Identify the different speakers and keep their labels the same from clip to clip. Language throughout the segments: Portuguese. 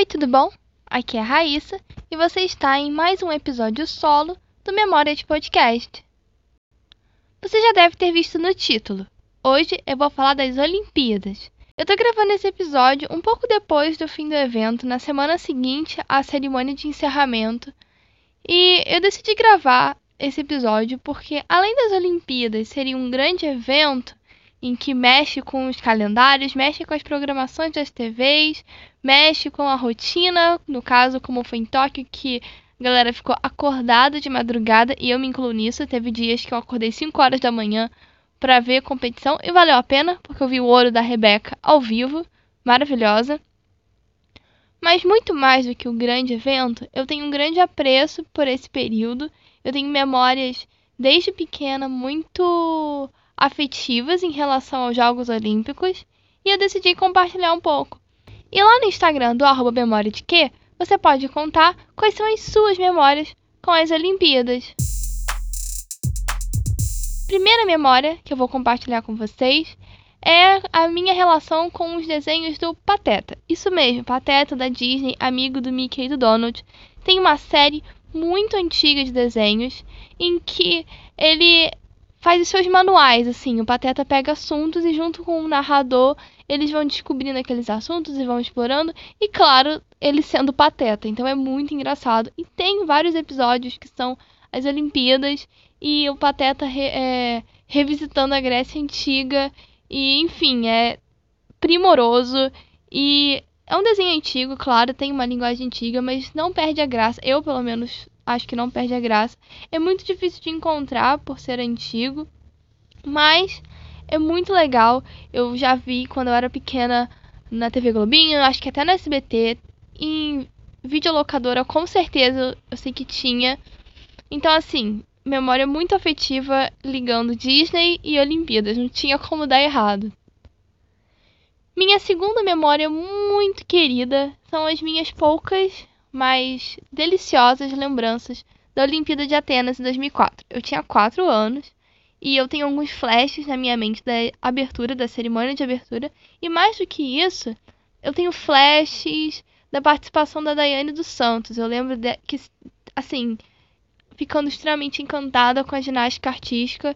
Speaker 1: Oi, tudo bom? Aqui é a Raíssa e você está em mais um episódio solo do Memória de Podcast. Você já deve ter visto no título. Hoje eu vou falar das Olimpíadas. Eu tô gravando esse episódio um pouco depois do fim do evento, na semana seguinte à cerimônia de encerramento. E eu decidi gravar esse episódio porque, além das Olimpíadas serem um grande evento, em que mexe com os calendários, mexe com as programações das TVs, mexe com a rotina, no caso, como foi em Tóquio, que a galera ficou acordada de madrugada, e eu me incluo nisso. Teve dias que eu acordei 5 horas da manhã para ver a competição, e valeu a pena, porque eu vi o ouro da Rebeca ao vivo, maravilhosa. Mas muito mais do que o grande evento, eu tenho um grande apreço por esse período. Eu tenho memórias desde pequena muito afetivas em relação aos Jogos Olímpicos e eu decidi compartilhar um pouco. E lá no Instagram do arroba memória de quê, você pode contar quais são as suas memórias com as Olimpíadas. Primeira memória que eu vou compartilhar com vocês é a minha relação com os desenhos do Pateta. Isso mesmo, Pateta da Disney, amigo do Mickey e do Donald. Tem uma série muito antiga de desenhos em que ele faz os seus manuais, assim. O Pateta pega assuntos e, junto com o narrador, eles vão descobrindo aqueles assuntos e vão explorando. E, claro, ele sendo Pateta. Então é muito engraçado. E tem vários episódios que são as Olimpíadas e o Pateta re, é, revisitando a Grécia Antiga. E, enfim, é primoroso. E é um desenho antigo, claro, tem uma linguagem antiga, mas não perde a graça. Eu, pelo menos, acho que não perde a graça. É muito difícil de encontrar por ser antigo, mas é muito legal. Eu já vi quando eu era pequena na TV Globinho, acho que até na SBT, em videolocadora, com certeza eu sei que tinha. Então, assim, memória muito afetiva ligando Disney e Olimpíadas, não tinha como dar errado. Minha segunda memória muito querida são as minhas poucas mais deliciosas lembranças da Olimpíada de Atenas em 2004. Eu tinha 4 anos e eu tenho alguns flashes na minha mente da abertura, da cerimônia de abertura, e mais do que isso, eu tenho flashes da participação da Daiane dos Santos. Eu lembro de, que, assim, ficando extremamente encantada com a ginástica artística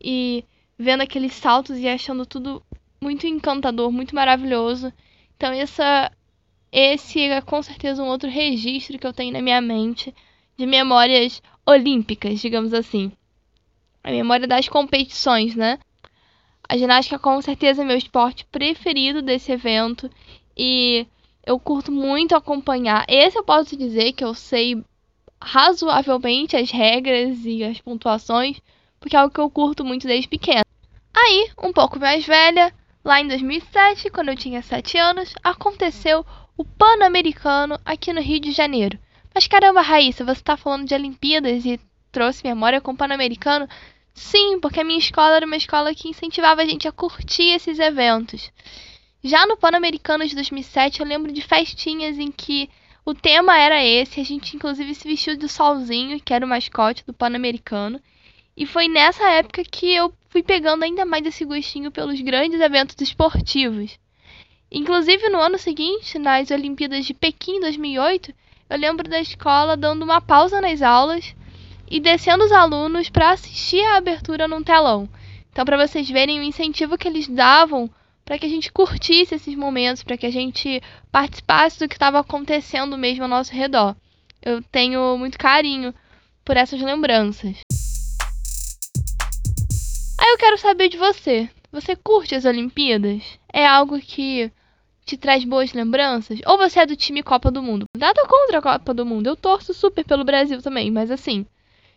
Speaker 1: e vendo aqueles saltos e achando tudo muito encantador, muito maravilhoso. Então, essa esse é com certeza um outro registro que eu tenho na minha mente de memórias olímpicas, digamos assim. A memória das competições, né? A ginástica com certeza é meu esporte preferido desse evento e eu curto muito acompanhar. Esse eu posso dizer que eu sei razoavelmente as regras e as pontuações, porque é algo que eu curto muito desde pequena. Aí, um pouco mais velha, lá em 2007, quando eu tinha 7 anos, aconteceu o Pan-Americano aqui no Rio de Janeiro. Mas caramba, Raíssa, você está falando de Olimpíadas e trouxe memória com o Pan-Americano? Sim, porque a minha escola era uma escola que incentivava a gente a curtir esses eventos. Já no Pan-Americano de 2007, eu lembro de festinhas em que o tema era esse, a gente inclusive se vestiu do Solzinho, que era o mascote do Pan-Americano. E foi nessa época que eu fui pegando ainda mais esse gostinho pelos grandes eventos esportivos. Inclusive, no ano seguinte, nas Olimpíadas de Pequim 2008, eu lembro da escola dando uma pausa nas aulas e descendo os alunos para assistir a abertura num telão. Então, para vocês verem o incentivo que eles davam para que a gente curtisse esses momentos, para que a gente participasse do que estava acontecendo mesmo ao nosso redor. Eu tenho muito carinho por essas lembranças. Aí eu quero saber de você. Você curte as Olimpíadas? É algo que te traz boas lembranças? Ou você é do time Copa do Mundo? Nada contra a Copa do Mundo, eu torço super pelo Brasil também, mas assim,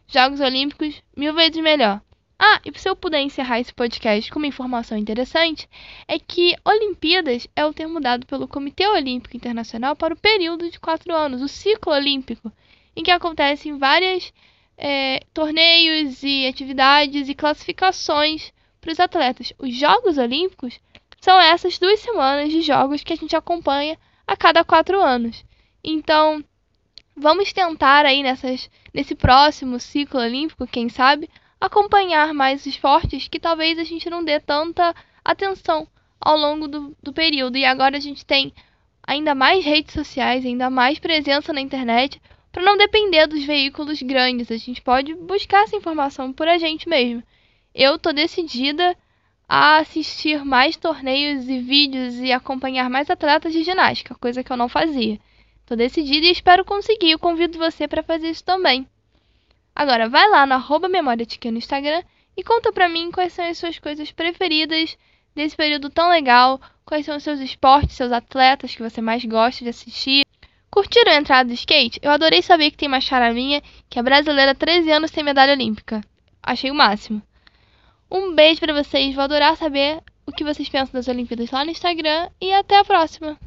Speaker 1: Jogos Olímpicos, mil vezes melhor. Ah, e se eu puder encerrar esse podcast com uma informação interessante, é que Olimpíadas é o termo dado pelo Comitê Olímpico Internacional para o período de quatro anos, o ciclo olímpico, em que acontecem vários é, torneios e atividades e classificações para os atletas. Os Jogos Olímpicos são essas duas semanas de jogos que a gente acompanha a cada quatro anos. Então, vamos tentar aí nessas, nesse próximo ciclo olímpico, quem sabe, acompanhar mais esportes que talvez a gente não dê tanta atenção ao longo do, do período. E agora a gente tem ainda mais redes sociais, ainda mais presença na internet, para não depender dos veículos grandes. A gente pode buscar essa informação por a gente mesmo. Eu tô decidida a assistir mais torneios e vídeos e acompanhar mais atletas de ginástica, coisa que eu não fazia. Tô decidida e espero conseguir. Eu convido você para fazer isso também. Agora, vai lá no arroba no Instagram e conta pra mim quais são as suas coisas preferidas desse período tão legal, quais são os seus esportes, seus atletas que você mais gosta de assistir. Curtiram a entrada do skate? Eu adorei saber que tem uma chara minha, que é brasileira há 13 anos sem medalha olímpica. Achei o máximo. Um beijo para vocês, vou adorar saber o que vocês pensam das Olimpíadas lá no Instagram e até a próxima!